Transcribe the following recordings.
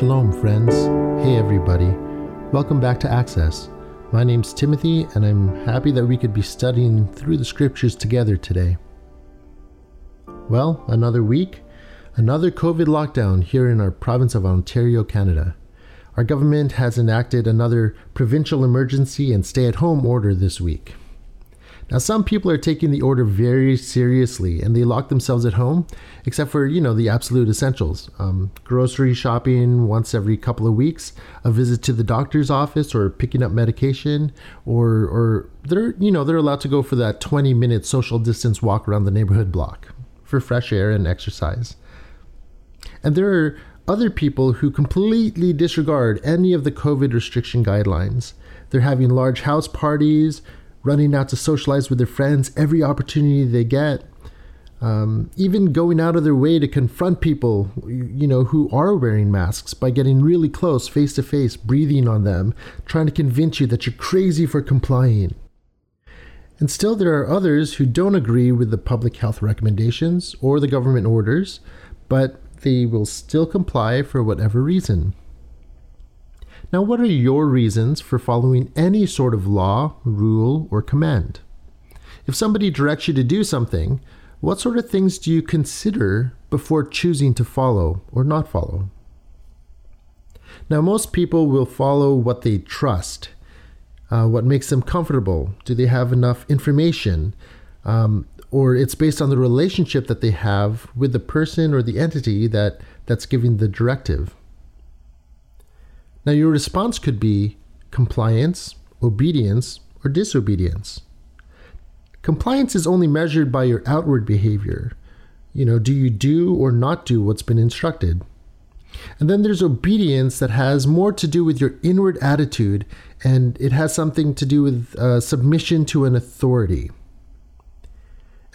Shalom, friends. Hey, everybody. Welcome back to Access. My name's Timothy, and I'm happy that we could be studying through the scriptures together today. Well, another week, another COVID lockdown here in our province of Ontario, Canada. Our government has enacted another provincial emergency and stay at home order this week. Now, some people are taking the order very seriously and they lock themselves at home, except for, you know, the absolute essentials um, grocery shopping once every couple of weeks, a visit to the doctor's office, or picking up medication, or, or they're, you know, they're allowed to go for that 20 minute social distance walk around the neighborhood block for fresh air and exercise. And there are other people who completely disregard any of the COVID restriction guidelines. They're having large house parties, running out to socialize with their friends every opportunity they get. Um, even going out of their way to confront people, you know, who are wearing masks by getting really close, face to face, breathing on them, trying to convince you that you're crazy for complying. And still, there are others who don't agree with the public health recommendations or the government orders, but they will still comply for whatever reason. Now, what are your reasons for following any sort of law, rule, or command? If somebody directs you to do something, what sort of things do you consider before choosing to follow or not follow? Now, most people will follow what they trust, uh, what makes them comfortable. Do they have enough information? Um, or it's based on the relationship that they have with the person or the entity that, that's giving the directive. Now, your response could be compliance, obedience, or disobedience. Compliance is only measured by your outward behavior. You know, do you do or not do what's been instructed? And then there's obedience that has more to do with your inward attitude, and it has something to do with uh, submission to an authority.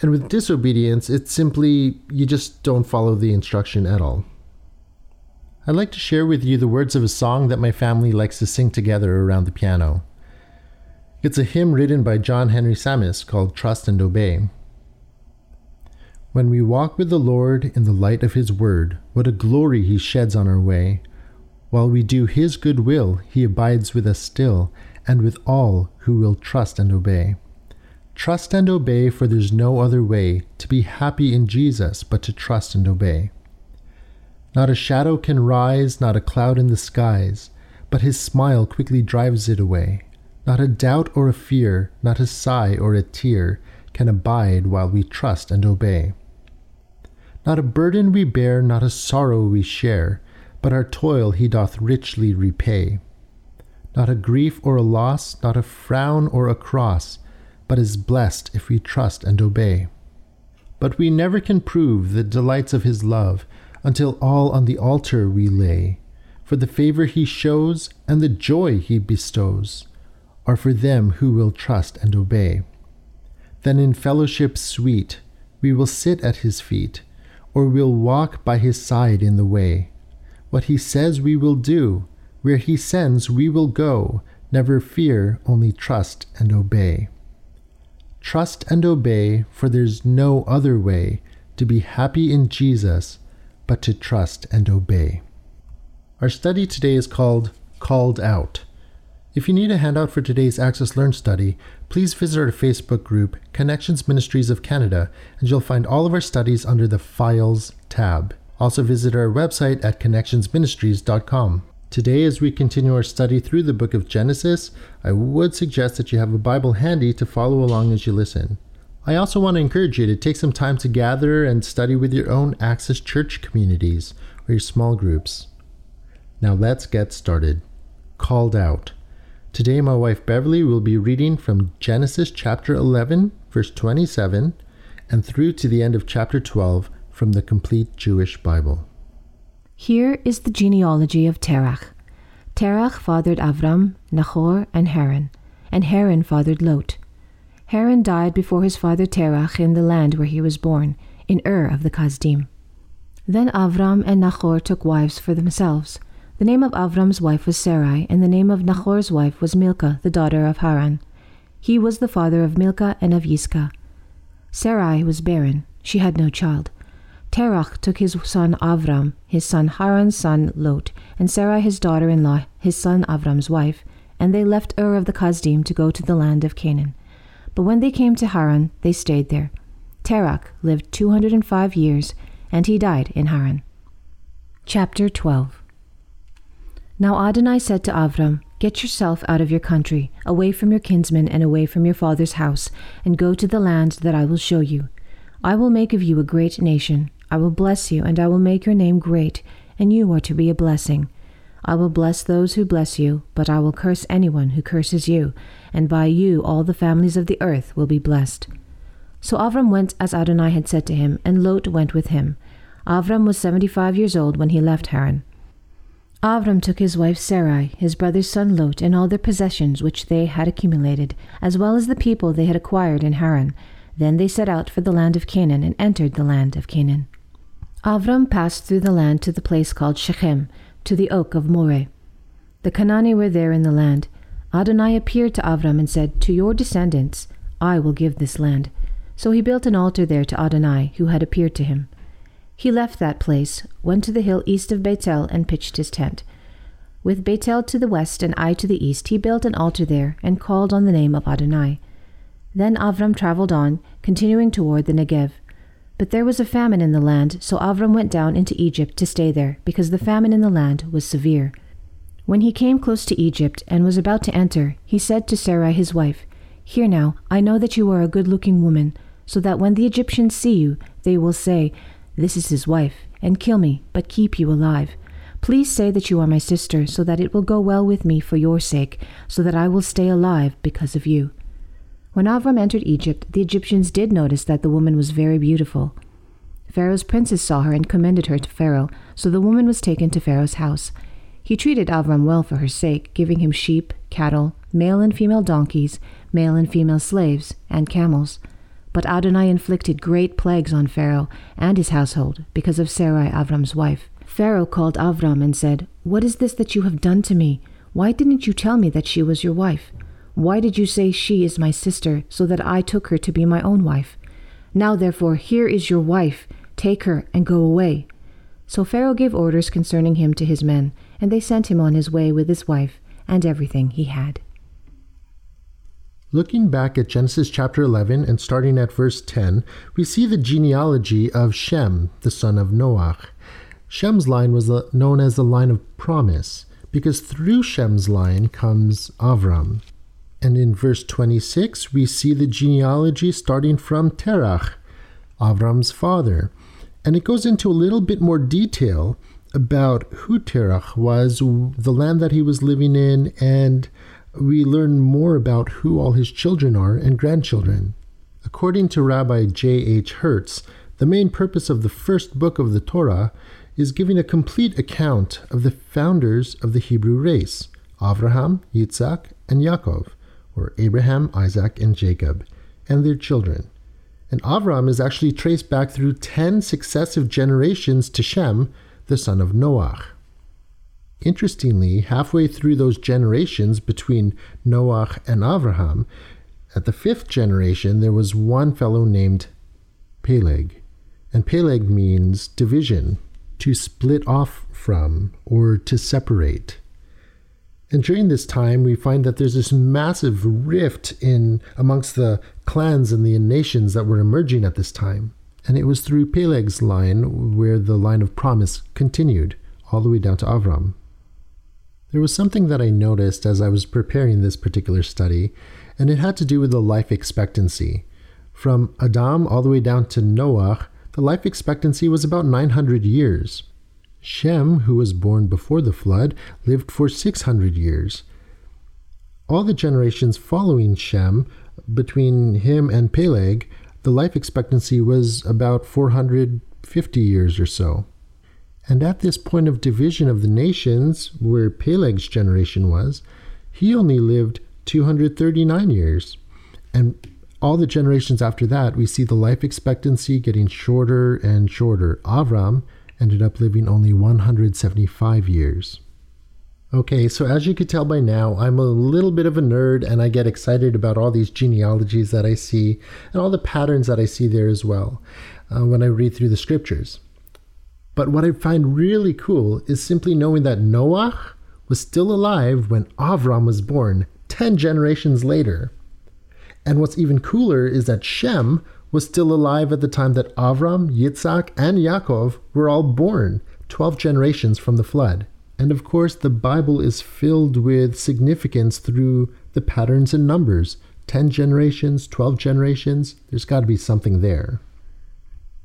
And with disobedience, it's simply you just don't follow the instruction at all. I'd like to share with you the words of a song that my family likes to sing together around the piano. It's a hymn written by John Henry Sammis called Trust and Obey. When we walk with the Lord in the light of His word, what a glory He sheds on our way. While we do His good will, He abides with us still, and with all who will trust and obey. Trust and obey, for there's no other way to be happy in Jesus but to trust and obey. Not a shadow can rise, not a cloud in the skies, but his smile quickly drives it away. Not a doubt or a fear, not a sigh or a tear can abide while we trust and obey. Not a burden we bear, not a sorrow we share, but our toil he doth richly repay. Not a grief or a loss, not a frown or a cross, but is blessed if we trust and obey. But we never can prove the delights of his love until all on the altar we lay. For the favor he shows and the joy he bestows are for them who will trust and obey. Then in fellowship sweet we will sit at his feet, or we'll walk by his side in the way. What he says we will do, where he sends we will go, never fear, only trust and obey. Trust and obey, for there's no other way to be happy in Jesus but to trust and obey. Our study today is called Called Out. If you need a handout for today's Access Learn study, please visit our Facebook group, Connections Ministries of Canada, and you'll find all of our studies under the Files tab. Also, visit our website at connectionsministries.com. Today, as we continue our study through the book of Genesis, I would suggest that you have a Bible handy to follow along as you listen. I also want to encourage you to take some time to gather and study with your own Access Church communities or your small groups. Now let's get started. Called Out. Today, my wife Beverly will be reading from Genesis chapter 11, verse 27, and through to the end of chapter 12 from the Complete Jewish Bible. Here is the genealogy of Terach. Terach fathered Avram, Nahor, and Haran, and Haran fathered Lot. Haran died before his father Terach in the land where he was born, in Ur of the Kasdim. Then Avram and Nahor took wives for themselves. The name of Avram's wife was Sarai, and the name of Nahor's wife was Milcah, the daughter of Haran. He was the father of Milcah and of Yiscah. Sarai was barren, she had no child. Terach took his son Avram, his son Haran's son Lot, and Sarai his daughter in law, his son Avram's wife, and they left Ur of the Kasdim to go to the land of Canaan. But when they came to Haran, they stayed there. Terach lived 205 years, and he died in Haran. Chapter 12 Now Adonai said to Avram, Get yourself out of your country, away from your kinsmen, and away from your father's house, and go to the land that I will show you. I will make of you a great nation. I will bless you, and I will make your name great, and you are to be a blessing. I will bless those who bless you, but I will curse anyone who curses you, and by you all the families of the earth will be blessed. So Avram went as Adonai had said to him, and Lot went with him. Avram was seventy five years old when he left Haran. Avram took his wife Sarai, his brother's son Lot, and all their possessions which they had accumulated, as well as the people they had acquired in Haran. Then they set out for the land of Canaan and entered the land of Canaan. Avram passed through the land to the place called Shechem, to the oak of Moreh. The Canaani were there in the land. Adonai appeared to Avram and said, To your descendants I will give this land. So he built an altar there to Adonai, who had appeared to him. He left that place, went to the hill east of Bethel, and pitched his tent. With Bethel to the west and Ai to the east, he built an altar there and called on the name of Adonai. Then Avram traveled on, continuing toward the Negev. But there was a famine in the land, so Avram went down into Egypt to stay there, because the famine in the land was severe. When he came close to Egypt and was about to enter, he said to Sarai his wife, Here now, I know that you are a good looking woman, so that when the Egyptians see you, they will say, this is his wife, and kill me, but keep you alive. Please say that you are my sister, so that it will go well with me for your sake, so that I will stay alive because of you. When Avram entered Egypt, the Egyptians did notice that the woman was very beautiful. Pharaoh's princes saw her and commended her to Pharaoh, so the woman was taken to Pharaoh's house. He treated Avram well for her sake, giving him sheep, cattle, male and female donkeys, male and female slaves, and camels. But Adonai inflicted great plagues on Pharaoh and his household because of Sarai, Avram's wife. Pharaoh called Avram and said, What is this that you have done to me? Why didn't you tell me that she was your wife? Why did you say she is my sister, so that I took her to be my own wife? Now therefore, here is your wife. Take her and go away. So Pharaoh gave orders concerning him to his men, and they sent him on his way with his wife and everything he had. Looking back at Genesis chapter 11 and starting at verse 10, we see the genealogy of Shem, the son of Noah. Shem's line was known as the line of promise because through Shem's line comes Avram. And in verse 26, we see the genealogy starting from Terach, Avram's father. And it goes into a little bit more detail about who Terach was, the land that he was living in, and we learn more about who all his children are and grandchildren. According to Rabbi J. H. Hertz, the main purpose of the first book of the Torah is giving a complete account of the founders of the Hebrew race Abraham, Yitzhak, and Yaakov, or Abraham, Isaac, and Jacob, and their children. And Avram is actually traced back through 10 successive generations to Shem, the son of Noah. Interestingly, halfway through those generations between Noah and Abraham, at the fifth generation, there was one fellow named Peleg. And Peleg means division, to split off from, or to separate. And during this time, we find that there's this massive rift in amongst the clans and the nations that were emerging at this time. And it was through Peleg's line where the line of promise continued, all the way down to Avram. There was something that I noticed as I was preparing this particular study, and it had to do with the life expectancy. From Adam all the way down to Noah, the life expectancy was about 900 years. Shem, who was born before the flood, lived for 600 years. All the generations following Shem, between him and Peleg, the life expectancy was about 450 years or so. And at this point of division of the nations, where Peleg's generation was, he only lived 239 years. And all the generations after that, we see the life expectancy getting shorter and shorter. Avram ended up living only 175 years. Okay, so as you could tell by now, I'm a little bit of a nerd and I get excited about all these genealogies that I see and all the patterns that I see there as well uh, when I read through the scriptures. But what I find really cool is simply knowing that Noah was still alive when Avram was born 10 generations later. And what's even cooler is that Shem was still alive at the time that Avram, Yitzhak, and Yaakov were all born, 12 generations from the flood. And of course, the Bible is filled with significance through the patterns and numbers 10 generations, 12 generations. There's got to be something there.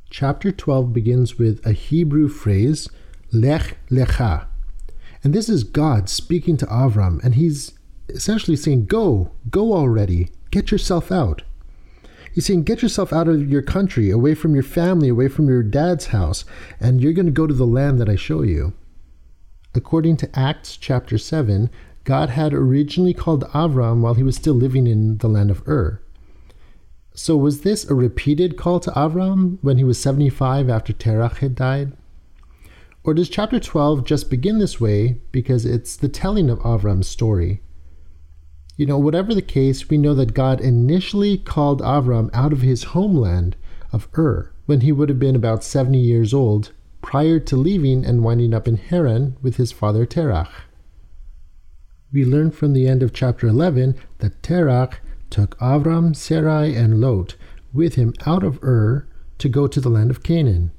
Chapter 12 begins with a Hebrew phrase, Lech Lecha. And this is God speaking to Avram, and he's essentially saying, Go, go already, get yourself out. He's saying, Get yourself out of your country, away from your family, away from your dad's house, and you're going to go to the land that I show you. According to Acts chapter 7, God had originally called Avram while he was still living in the land of Ur. So, was this a repeated call to Avram when he was 75 after Terach had died? Or does chapter 12 just begin this way because it's the telling of Avram's story? You know, whatever the case, we know that God initially called Avram out of his homeland of Ur when he would have been about 70 years old prior to leaving and winding up in Haran with his father Terach. We learn from the end of chapter 11 that Terach took Avram, Sarai, and Lot with him out of Ur to go to the land of Canaan.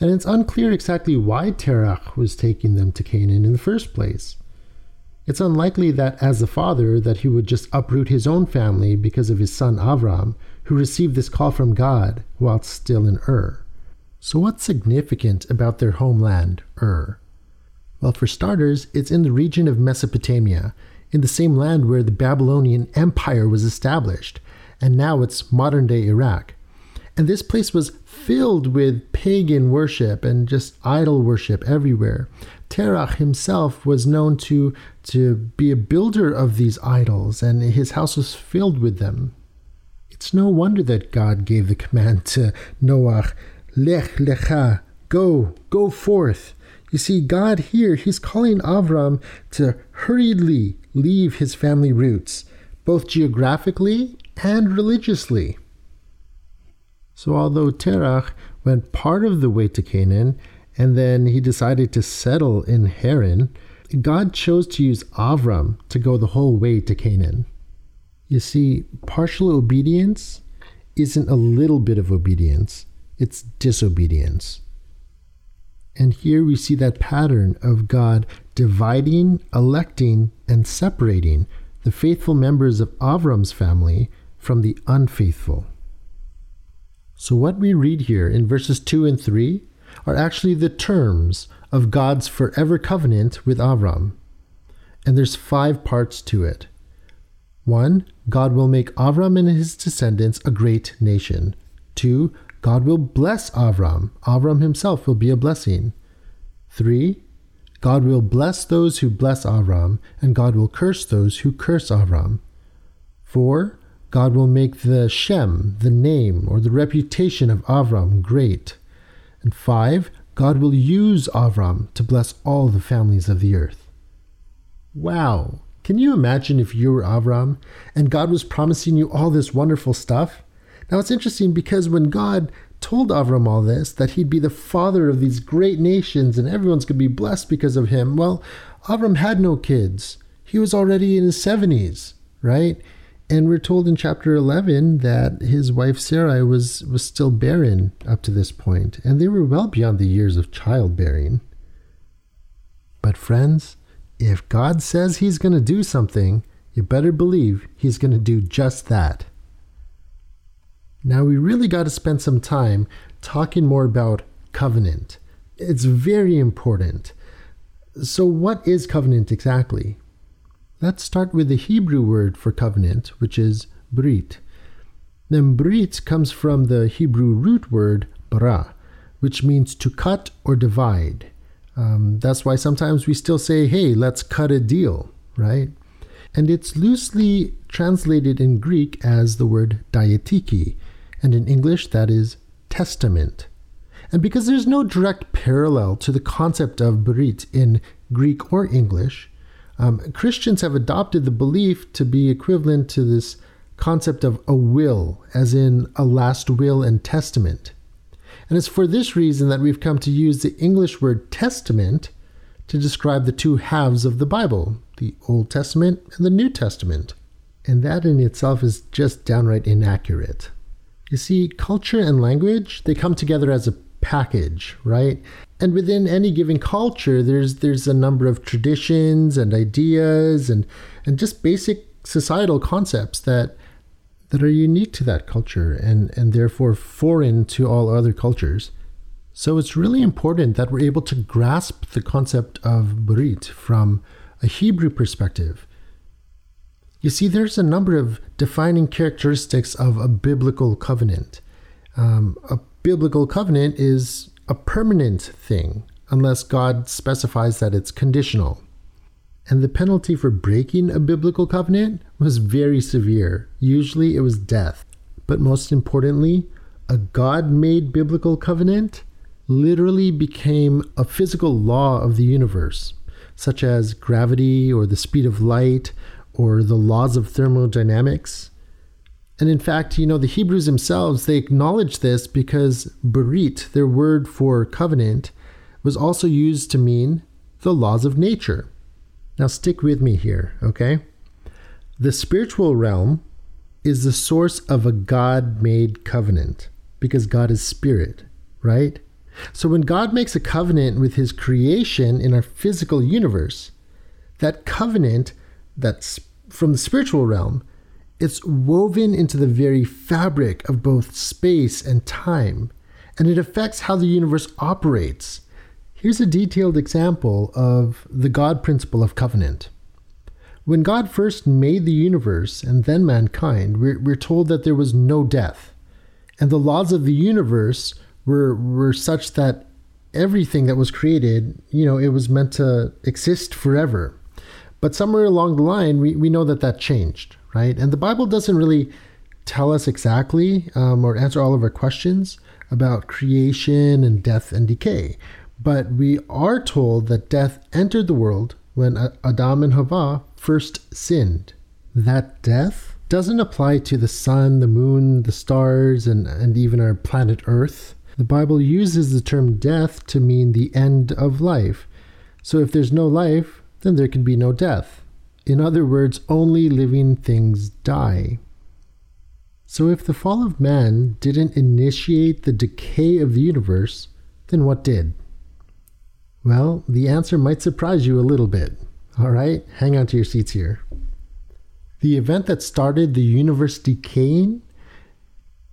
And it's unclear exactly why Terach was taking them to Canaan in the first place. It's unlikely that as a father that he would just uproot his own family because of his son Avram, who received this call from God while still in Ur. So what's significant about their homeland, Ur? Well, for starters, it's in the region of Mesopotamia, in the same land where the Babylonian Empire was established, and now it's modern day Iraq. And this place was filled with pagan worship and just idol worship everywhere. Terach himself was known to, to be a builder of these idols, and his house was filled with them. It's no wonder that God gave the command to Noah, Lech lecha, go, go forth. You see, God here, He's calling Avram to hurriedly leave his family roots, both geographically and religiously. So, although Terach went part of the way to Canaan, and then he decided to settle in Haran, God chose to use Avram to go the whole way to Canaan. You see, partial obedience isn't a little bit of obedience, it's disobedience. And here we see that pattern of God dividing, electing, and separating the faithful members of Avram's family from the unfaithful. So, what we read here in verses 2 and 3 are actually the terms of God's forever covenant with Avram. And there's five parts to it. One, God will make Avram and his descendants a great nation. Two, God will bless Avram. Avram himself will be a blessing. Three, God will bless those who bless Avram, and God will curse those who curse Avram. Four, God will make the Shem, the name or the reputation of Avram, great. And five, God will use Avram to bless all the families of the earth. Wow! Can you imagine if you were Avram and God was promising you all this wonderful stuff? Now it's interesting because when God told Avram all this, that he'd be the father of these great nations and everyone's going to be blessed because of him, well, Avram had no kids. He was already in his 70s, right? And we're told in chapter 11 that his wife Sarai was, was still barren up to this point, and they were well beyond the years of childbearing. But, friends, if God says he's going to do something, you better believe he's going to do just that. Now, we really got to spend some time talking more about covenant. It's very important. So, what is covenant exactly? Let's start with the Hebrew word for covenant, which is brit. Then brit comes from the Hebrew root word bara, which means to cut or divide. Um, that's why sometimes we still say, hey, let's cut a deal, right? And it's loosely translated in Greek as the word diatheke, and in English that is testament. And because there's no direct parallel to the concept of Brit in Greek or English, um, Christians have adopted the belief to be equivalent to this concept of a will, as in a last will and testament. And it's for this reason that we've come to use the English word testament to describe the two halves of the Bible, the Old Testament and the New Testament. And that in itself is just downright inaccurate. You see, culture and language, they come together as a package, right? And within any given culture, there's there's a number of traditions and ideas and and just basic societal concepts that that are unique to that culture and, and therefore foreign to all other cultures. So it's really important that we're able to grasp the concept of Brit from a Hebrew perspective. You see, there's a number of defining characteristics of a biblical covenant. Um, a biblical covenant is a permanent thing, unless God specifies that it's conditional. And the penalty for breaking a biblical covenant was very severe. Usually it was death. But most importantly, a God made biblical covenant literally became a physical law of the universe, such as gravity or the speed of light or the laws of thermodynamics. And in fact, you know, the Hebrews themselves, they acknowledge this because Berit, their word for covenant, was also used to mean the laws of nature. Now, stick with me here, okay? The spiritual realm is the source of a God made covenant because God is spirit, right? So when God makes a covenant with his creation in our physical universe, that covenant that's from the spiritual realm, it's woven into the very fabric of both space and time, and it affects how the universe operates Here's a detailed example of the God principle of covenant. When God first made the universe and then mankind, we're, we're told that there was no death. And the laws of the universe were, were such that everything that was created, you know, it was meant to exist forever. But somewhere along the line, we, we know that that changed, right? And the Bible doesn't really tell us exactly um, or answer all of our questions about creation and death and decay. But we are told that death entered the world when Adam and Havah first sinned. That death doesn't apply to the sun, the moon, the stars, and, and even our planet Earth. The Bible uses the term death to mean the end of life. So if there's no life, then there can be no death. In other words, only living things die. So if the fall of man didn't initiate the decay of the universe, then what did? Well, the answer might surprise you a little bit. All right, hang on to your seats here. The event that started the universe decaying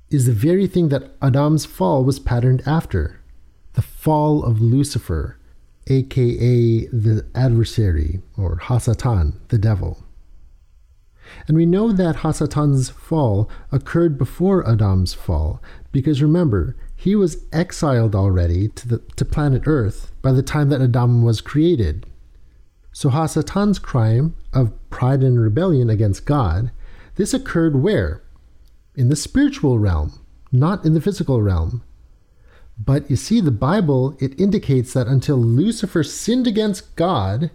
is the very thing that Adam's fall was patterned after the fall of Lucifer, aka the adversary, or Hasatan, the devil. And we know that Hasatan's fall occurred before Adam's fall, because remember, he was exiled already to, the, to planet Earth by the time that Adam was created. So Hasatan's crime of pride and rebellion against God, this occurred where? In the spiritual realm, not in the physical realm. But you see, the Bible, it indicates that until Lucifer sinned against God,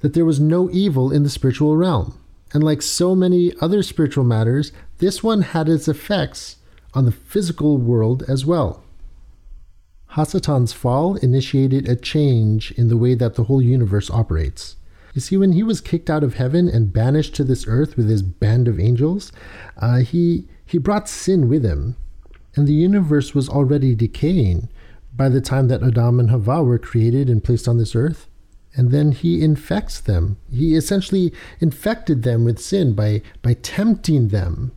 that there was no evil in the spiritual realm. And like so many other spiritual matters, this one had its effects on the physical world as well. Hasatan's fall initiated a change in the way that the whole universe operates. You see, when he was kicked out of heaven and banished to this earth with his band of angels, uh, he, he brought sin with him, and the universe was already decaying by the time that Adam and Havah were created and placed on this earth. And then he infects them. He essentially infected them with sin by, by tempting them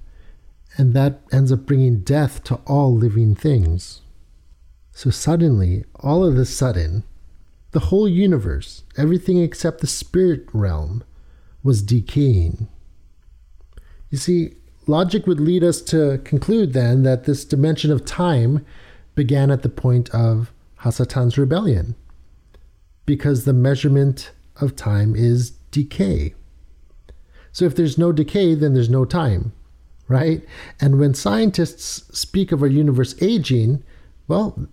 and that ends up bringing death to all living things. So suddenly, all of a sudden, the whole universe, everything except the spirit realm, was decaying. You see, logic would lead us to conclude then that this dimension of time began at the point of Hasatan's rebellion, because the measurement of time is decay. So if there's no decay, then there's no time right? And when scientists speak of our universe aging, well,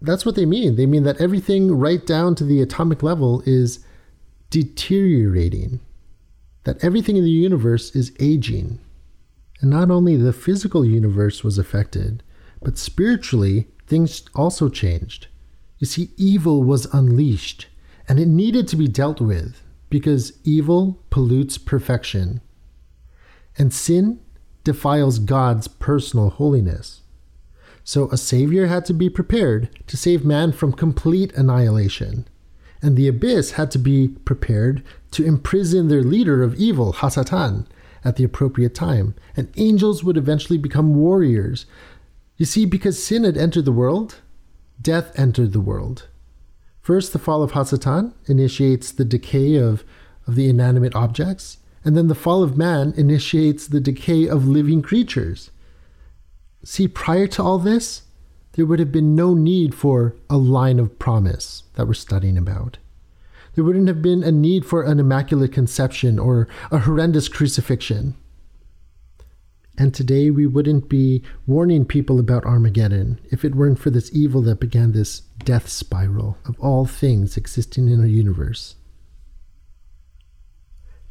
that's what they mean. They mean that everything right down to the atomic level is deteriorating, that everything in the universe is aging. And not only the physical universe was affected, but spiritually, things also changed. You see, evil was unleashed, and it needed to be dealt with because evil pollutes perfection, and sin defiles God's personal holiness. So a savior had to be prepared to save man from complete annihilation, and the abyss had to be prepared to imprison their leader of evil, Hasatan, at the appropriate time, and angels would eventually become warriors. You see, because sin had entered the world, death entered the world. First, the fall of Hasatan initiates the decay of, of the inanimate objects, and then the fall of man initiates the decay of living creatures. See, prior to all this, there would have been no need for a line of promise that we're studying about. There wouldn't have been a need for an immaculate conception or a horrendous crucifixion. And today we wouldn't be warning people about Armageddon if it weren't for this evil that began this death spiral of all things existing in our universe.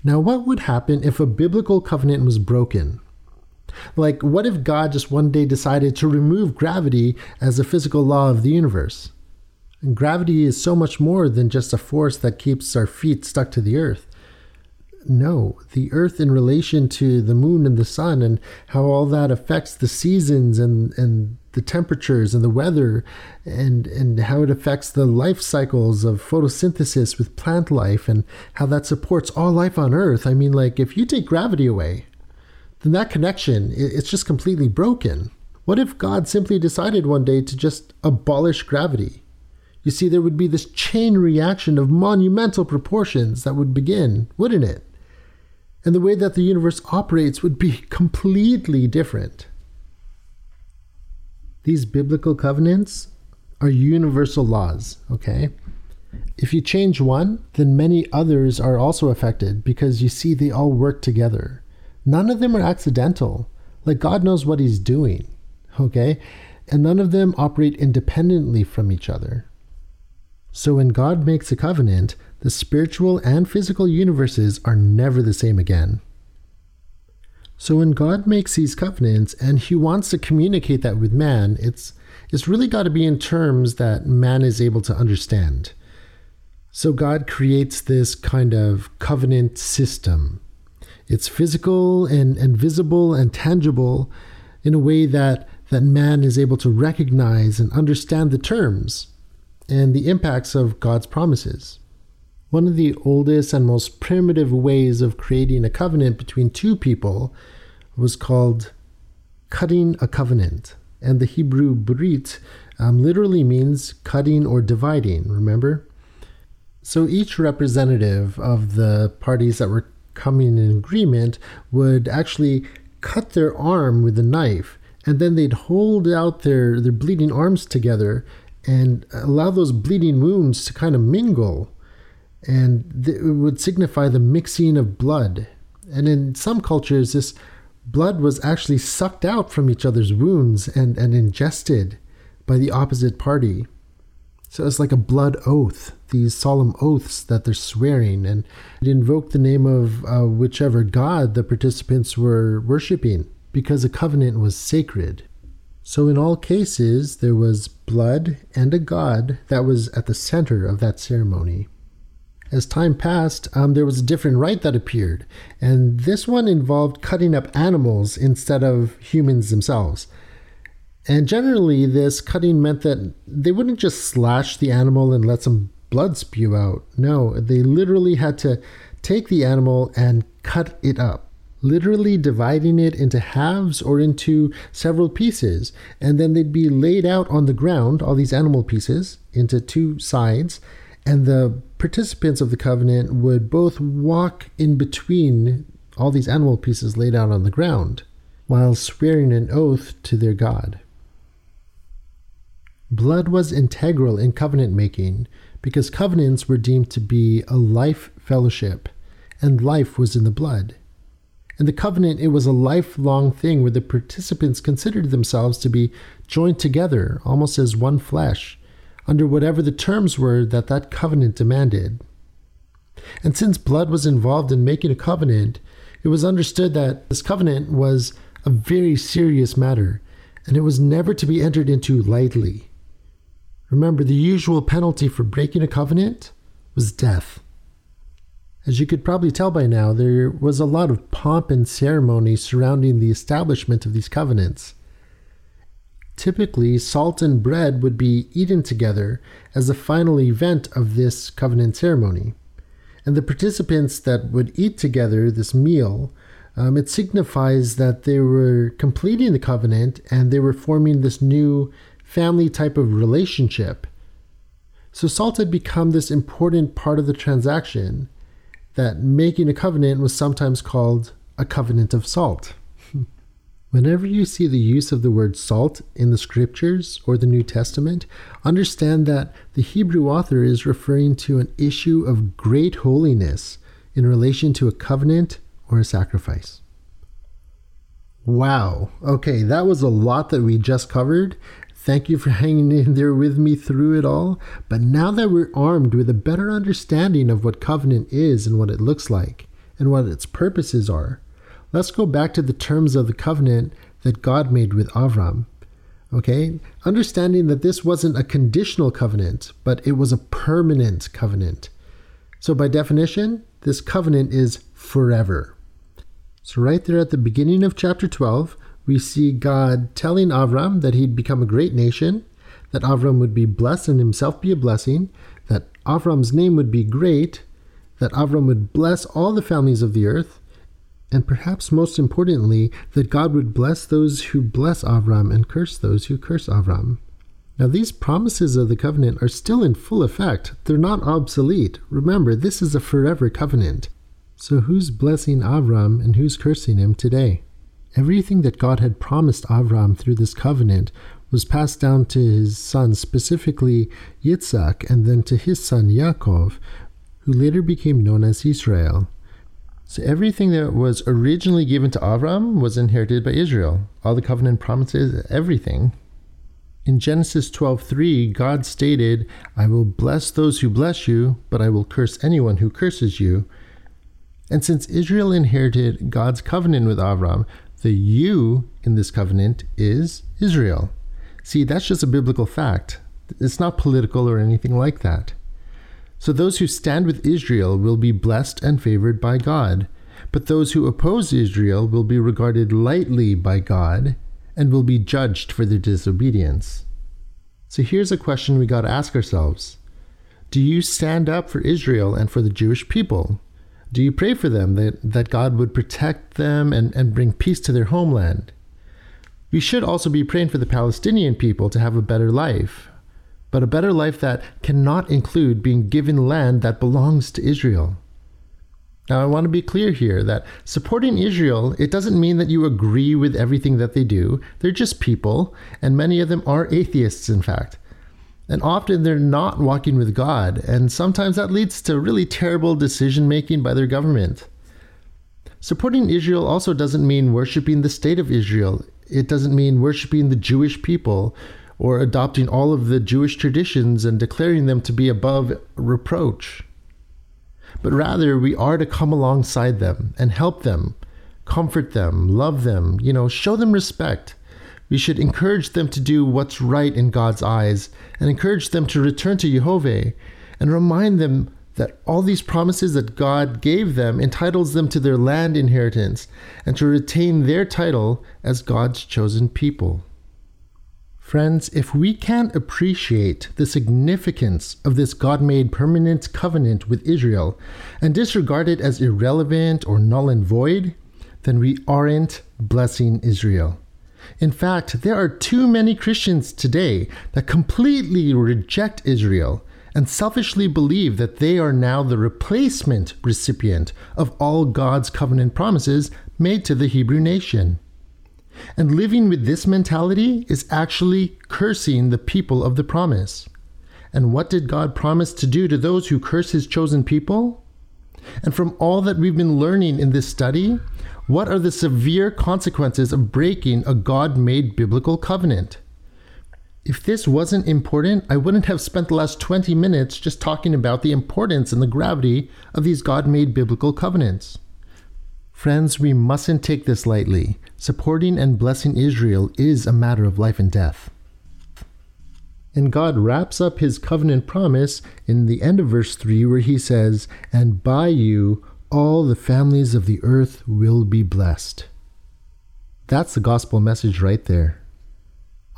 Now, what would happen if a biblical covenant was broken? Like, what if God just one day decided to remove gravity as a physical law of the universe? And gravity is so much more than just a force that keeps our feet stuck to the earth no, the earth in relation to the moon and the sun and how all that affects the seasons and, and the temperatures and the weather and, and how it affects the life cycles of photosynthesis with plant life and how that supports all life on earth. I mean, like, if you take gravity away, then that connection, it's just completely broken. What if God simply decided one day to just abolish gravity? You see, there would be this chain reaction of monumental proportions that would begin, wouldn't it? and the way that the universe operates would be completely different. These biblical covenants are universal laws, okay? If you change one, then many others are also affected because you see they all work together. None of them are accidental. Like God knows what He's doing, okay? And none of them operate independently from each other. So when God makes a covenant, the spiritual and physical universes are never the same again. So when God makes these covenants and he wants to communicate that with man, it's it's really got to be in terms that man is able to understand. So God creates this kind of covenant system. It's physical and, and visible and tangible in a way that, that man is able to recognize and understand the terms and the impacts of God's promises. One of the oldest and most primitive ways of creating a covenant between two people was called cutting a covenant. And the Hebrew brit um, literally means cutting or dividing, remember? So each representative of the parties that were coming in agreement would actually cut their arm with a knife and then they'd hold out their, their bleeding arms together and allow those bleeding wounds to kind of mingle and it would signify the mixing of blood. And in some cultures, this blood was actually sucked out from each other's wounds and, and ingested by the opposite party. So it's like a blood oath, these solemn oaths that they're swearing, and it invoked the name of uh, whichever god the participants were worshiping, because a covenant was sacred. So in all cases, there was blood and a god that was at the center of that ceremony as time passed, um, there was a different rite that appeared, and this one involved cutting up animals instead of humans themselves. And generally, this cutting meant that they wouldn't just slash the animal and let some blood spew out. No, they literally had to take the animal and cut it up, literally dividing it into halves or into several pieces. And then they'd be laid out on the ground, all these animal pieces, into two sides and the participants of the covenant would both walk in between all these animal pieces laid out on the ground while swearing an oath to their God. Blood was integral in covenant making because covenants were deemed to be a life fellowship, and life was in the blood. In the covenant, it was a lifelong thing where the participants considered themselves to be joined together almost as one flesh under whatever the terms were that that covenant demanded. And since blood was involved in making a covenant, it was understood that this covenant was a very serious matter, and it was never to be entered into lightly. Remember, the usual penalty for breaking a covenant was death. As you could probably tell by now, there was a lot of pomp and ceremony surrounding the establishment of these covenants. Typically, salt and bread would be eaten together as the final event of this covenant ceremony. And the participants that would eat together this meal, um, it signifies that they were completing the covenant and they were forming this new family type of relationship. So, salt had become this important part of the transaction that making a covenant was sometimes called a covenant of salt. Whenever you see the use of the word salt in the scriptures or the New Testament, understand that the Hebrew author is referring to an issue of great holiness in relation to a covenant or a sacrifice. Wow. Okay, that was a lot that we just covered. Thank you for hanging in there with me through it all. But now that we're armed with a better understanding of what covenant is and what it looks like and what its purposes are, Let's go back to the terms of the covenant that God made with Avram. Okay? Understanding that this wasn't a conditional covenant, but it was a permanent covenant. So, by definition, this covenant is forever. So, right there at the beginning of chapter 12, we see God telling Avram that he'd become a great nation, that Avram would be blessed and himself be a blessing, that Avram's name would be great, that Avram would bless all the families of the earth, and perhaps most importantly, that God would bless those who bless Avram and curse those who curse Avram. Now, these promises of the covenant are still in full effect. They're not obsolete. Remember, this is a forever covenant. So, who's blessing Avram and who's cursing him today? Everything that God had promised Avram through this covenant was passed down to his son, specifically Yitzhak, and then to his son Yaakov, who later became known as Israel. So everything that was originally given to Avram was inherited by Israel. All the covenant promises, everything. In Genesis 12:3, God stated, "I will bless those who bless you, but I will curse anyone who curses you." And since Israel inherited God's covenant with Avram, the you in this covenant is Israel. See, that's just a biblical fact. It's not political or anything like that. So those who stand with Israel will be blessed and favored by God, but those who oppose Israel will be regarded lightly by God and will be judged for their disobedience. So here's a question we got to ask ourselves Do you stand up for Israel and for the Jewish people? Do you pray for them that, that God would protect them and, and bring peace to their homeland? We should also be praying for the Palestinian people to have a better life, but a better life that cannot include being given land that belongs to Israel. Now, I want to be clear here that supporting Israel, it doesn't mean that you agree with everything that they do. They're just people, and many of them are atheists, in fact. And often they're not walking with God, and sometimes that leads to really terrible decision making by their government. Supporting Israel also doesn't mean worshiping the state of Israel. It doesn't mean worshiping the Jewish people or adopting all of the Jewish traditions and declaring them to be above reproach. But rather, we are to come alongside them and help them, comfort them, love them, you know, show them respect. We should encourage them to do what's right in God's eyes and encourage them to return to Jehovah and remind them that all these promises that God gave them entitles them to their land inheritance and to retain their title as God's chosen people. Friends, if we can't appreciate the significance of this God made permanent covenant with Israel and disregard it as irrelevant or null and void, then we aren't blessing Israel. In fact, there are too many Christians today that completely reject Israel and selfishly believe that they are now the replacement recipient of all God's covenant promises made to the Hebrew nation. And living with this mentality is actually cursing the people of the promise. And what did God promise to do to those who curse his chosen people? And from all that we've been learning in this study, what are the severe consequences of breaking a God made biblical covenant? If this wasn't important, I wouldn't have spent the last 20 minutes just talking about the importance and the gravity of these God made biblical covenants. Friends, we mustn't take this lightly. Supporting and blessing Israel is a matter of life and death. And God wraps up his covenant promise in the end of verse 3, where he says, And by you all the families of the earth will be blessed. That's the gospel message right there.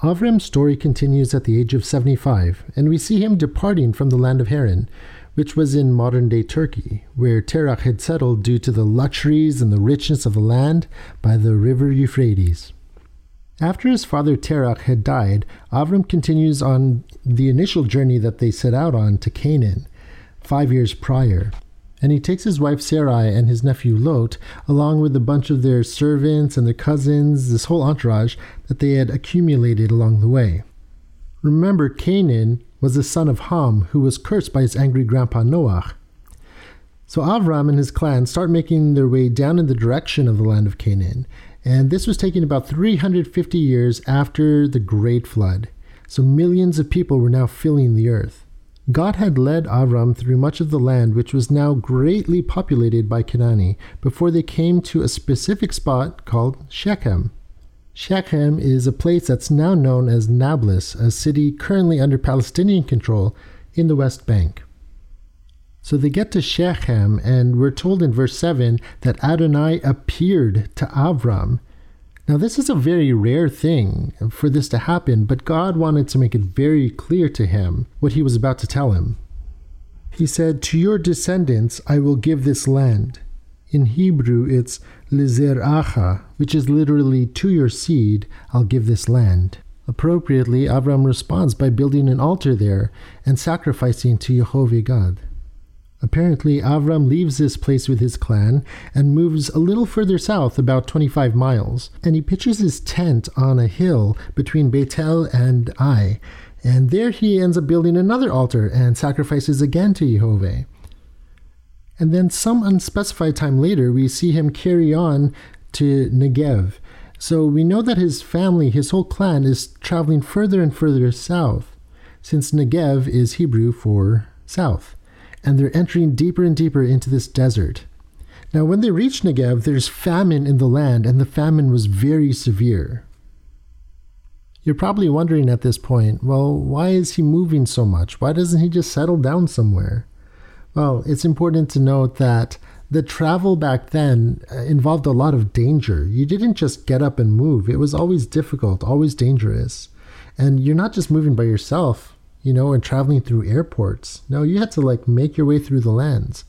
Avram's story continues at the age of 75, and we see him departing from the land of Haran, which was in modern day Turkey, where Terach had settled due to the luxuries and the richness of the land by the river Euphrates. After his father Terach had died, Avram continues on the initial journey that they set out on to Canaan, five years prior. And he takes his wife Sarai and his nephew Lot, along with a bunch of their servants and their cousins, this whole entourage that they had accumulated along the way. Remember, Canaan was the son of Ham, who was cursed by his angry grandpa Noah. So Avram and his clan start making their way down in the direction of the land of Canaan, and this was taking about 350 years after the Great Flood. So millions of people were now filling the earth. God had led Avram through much of the land, which was now greatly populated by Canaani, before they came to a specific spot called Shechem. Shechem is a place that's now known as Nablus, a city currently under Palestinian control in the West Bank. So they get to Shechem, and we're told in verse 7 that Adonai appeared to Avram. Now, this is a very rare thing for this to happen, but God wanted to make it very clear to him what he was about to tell him. He said, To your descendants I will give this land. In Hebrew, it's Lizeracha, which is literally to your seed, I'll give this land. Appropriately, Avram responds by building an altar there and sacrificing to Jehovah God. Apparently, Avram leaves this place with his clan and moves a little further south, about 25 miles, and he pitches his tent on a hill between Bethel and Ai. And there he ends up building another altar and sacrifices again to Jehovah. And then, some unspecified time later, we see him carry on to Negev. So we know that his family, his whole clan, is traveling further and further south, since Negev is Hebrew for south and they're entering deeper and deeper into this desert. Now, when they reach Negev, there's famine in the land, and the famine was very severe. You're probably wondering at this point, well, why is he moving so much? Why doesn't he just settle down somewhere? Well, it's important to note that the travel back then uh, involved a lot of danger. You didn't just get up and move, it was always difficult, always dangerous. And you're not just moving by yourself, you know, and traveling through airports. No, you had to like make your way through the lands.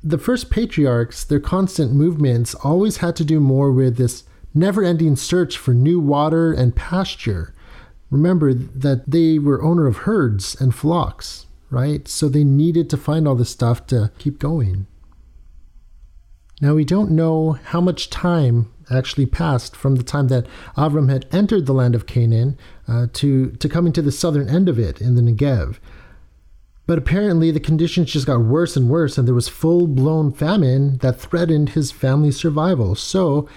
The first patriarchs, their constant movements always had to do more with this never ending search for new water and pasture. Remember that they were owner of herds and flocks, right? So they needed to find all this stuff to keep going. Now, we don't know how much time actually passed from the time that Avram had entered the land of Canaan uh, to, to coming to the southern end of it in the Negev. But apparently, the conditions just got worse and worse, and there was full blown famine that threatened his family's survival. So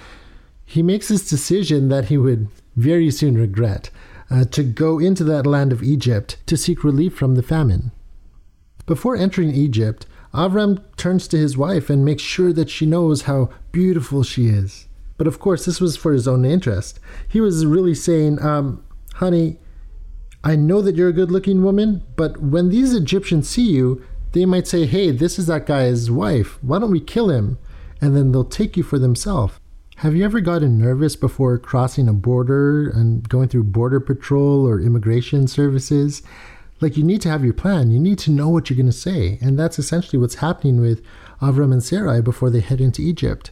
he makes this decision that he would very soon regret uh, to go into that land of Egypt to seek relief from the famine. Before entering Egypt, Avram turns to his wife and makes sure that she knows how beautiful she is. But of course, this was for his own interest. He was really saying, um, honey, I know that you're a good looking woman, but when these Egyptians see you, they might say, hey, this is that guy's wife. Why don't we kill him? And then they'll take you for themselves. Have you ever gotten nervous before crossing a border and going through border patrol or immigration services? Like, you need to have your plan. You need to know what you're going to say. And that's essentially what's happening with Avram and Sarai before they head into Egypt.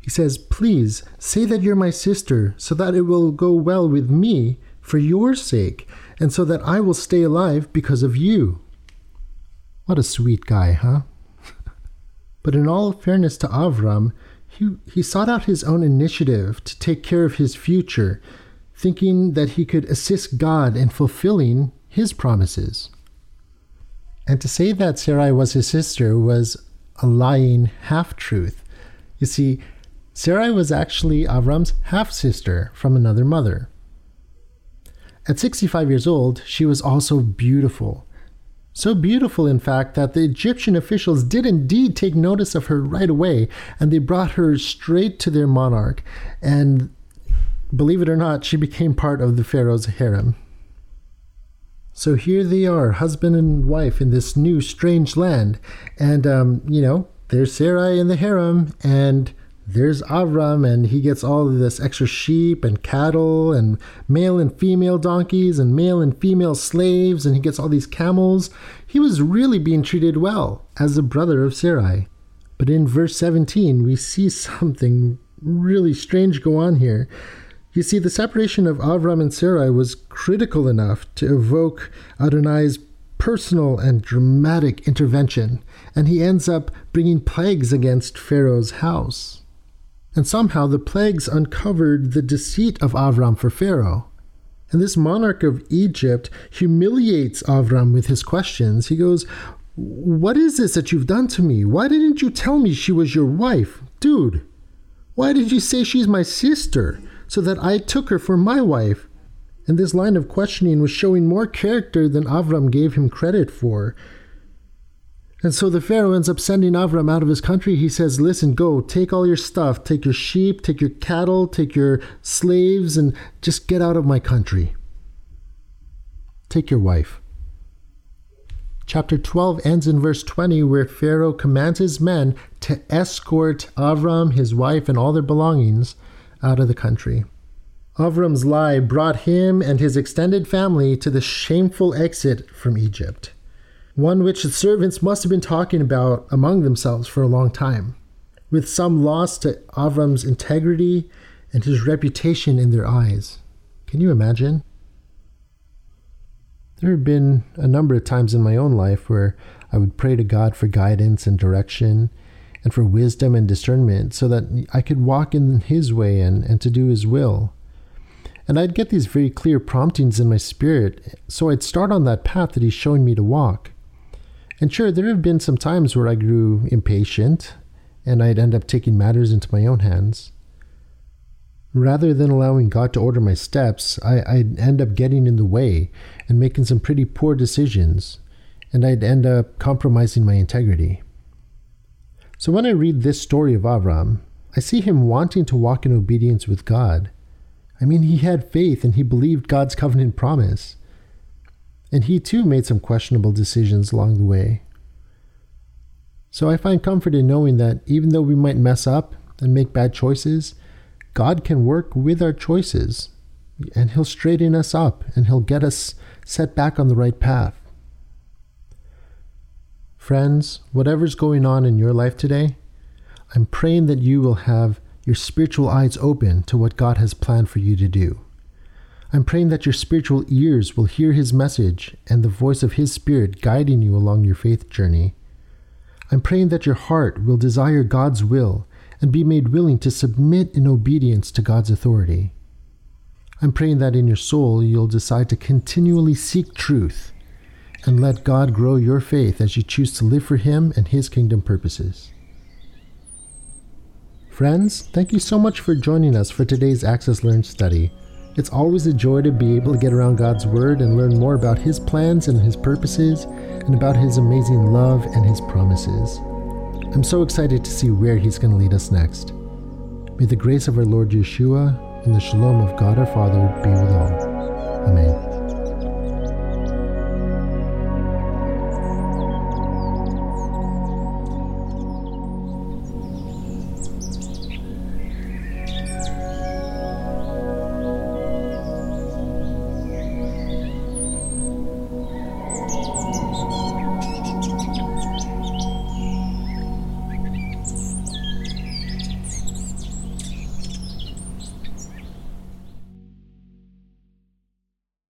He says, Please say that you're my sister, so that it will go well with me for your sake, and so that I will stay alive because of you. What a sweet guy, huh? but in all fairness to Avram, he, he sought out his own initiative to take care of his future, thinking that he could assist God in fulfilling his promises. And to say that Sarai was his sister was a lying half truth. You see, Sarai was actually Avram's half sister from another mother. At 65 years old, she was also beautiful. So beautiful, in fact, that the Egyptian officials did indeed take notice of her right away, and they brought her straight to their monarch. And believe it or not, she became part of the Pharaoh's harem. So here they are, husband and wife in this new strange land. And, um, you know, there's Sarai in the harem, and there's Avram, and he gets all of this extra sheep and cattle, and male and female donkeys, and male and female slaves, and he gets all these camels. He was really being treated well as the brother of Sarai. But in verse 17, we see something really strange go on here. You see, the separation of Avram and Sarai was critical enough to evoke Adonai's personal and dramatic intervention, and he ends up bringing plagues against Pharaoh's house. And somehow the plagues uncovered the deceit of Avram for Pharaoh. And this monarch of Egypt humiliates Avram with his questions. He goes, What is this that you've done to me? Why didn't you tell me she was your wife? Dude, why did you say she's my sister so that I took her for my wife? And this line of questioning was showing more character than Avram gave him credit for. And so the Pharaoh ends up sending Avram out of his country. He says, Listen, go, take all your stuff, take your sheep, take your cattle, take your slaves, and just get out of my country. Take your wife. Chapter 12 ends in verse 20, where Pharaoh commands his men to escort Avram, his wife, and all their belongings out of the country. Avram's lie brought him and his extended family to the shameful exit from Egypt one which the servants must have been talking about among themselves for a long time, with some loss to Avram's integrity and his reputation in their eyes. Can you imagine? There have been a number of times in my own life where I would pray to God for guidance and direction and for wisdom and discernment so that I could walk in His way and, and to do His will. And I'd get these very clear promptings in my spirit, so I'd start on that path that He's showing me to walk. And sure, there have been some times where I grew impatient and I'd end up taking matters into my own hands. Rather than allowing God to order my steps, I, I'd end up getting in the way and making some pretty poor decisions, and I'd end up compromising my integrity. So when I read this story of Avram, I see him wanting to walk in obedience with God. I mean, he had faith and he believed God's covenant promise. And he too made some questionable decisions along the way. So I find comfort in knowing that even though we might mess up and make bad choices, God can work with our choices and He'll straighten us up and He'll get us set back on the right path. Friends, whatever's going on in your life today, I'm praying that you will have your spiritual eyes open to what God has planned for you to do. I'm praying that your spiritual ears will hear His message and the voice of His Spirit guiding you along your faith journey. I'm praying that your heart will desire God's will and be made willing to submit in obedience to God's authority. I'm praying that in your soul you'll decide to continually seek truth and let God grow your faith as you choose to live for Him and His kingdom purposes. Friends, thank you so much for joining us for today's Access Learn study. It's always a joy to be able to get around God's Word and learn more about His plans and His purposes, and about His amazing love and His promises. I'm so excited to see where He's going to lead us next. May the grace of our Lord Yeshua and the shalom of God our Father be with all. Amen.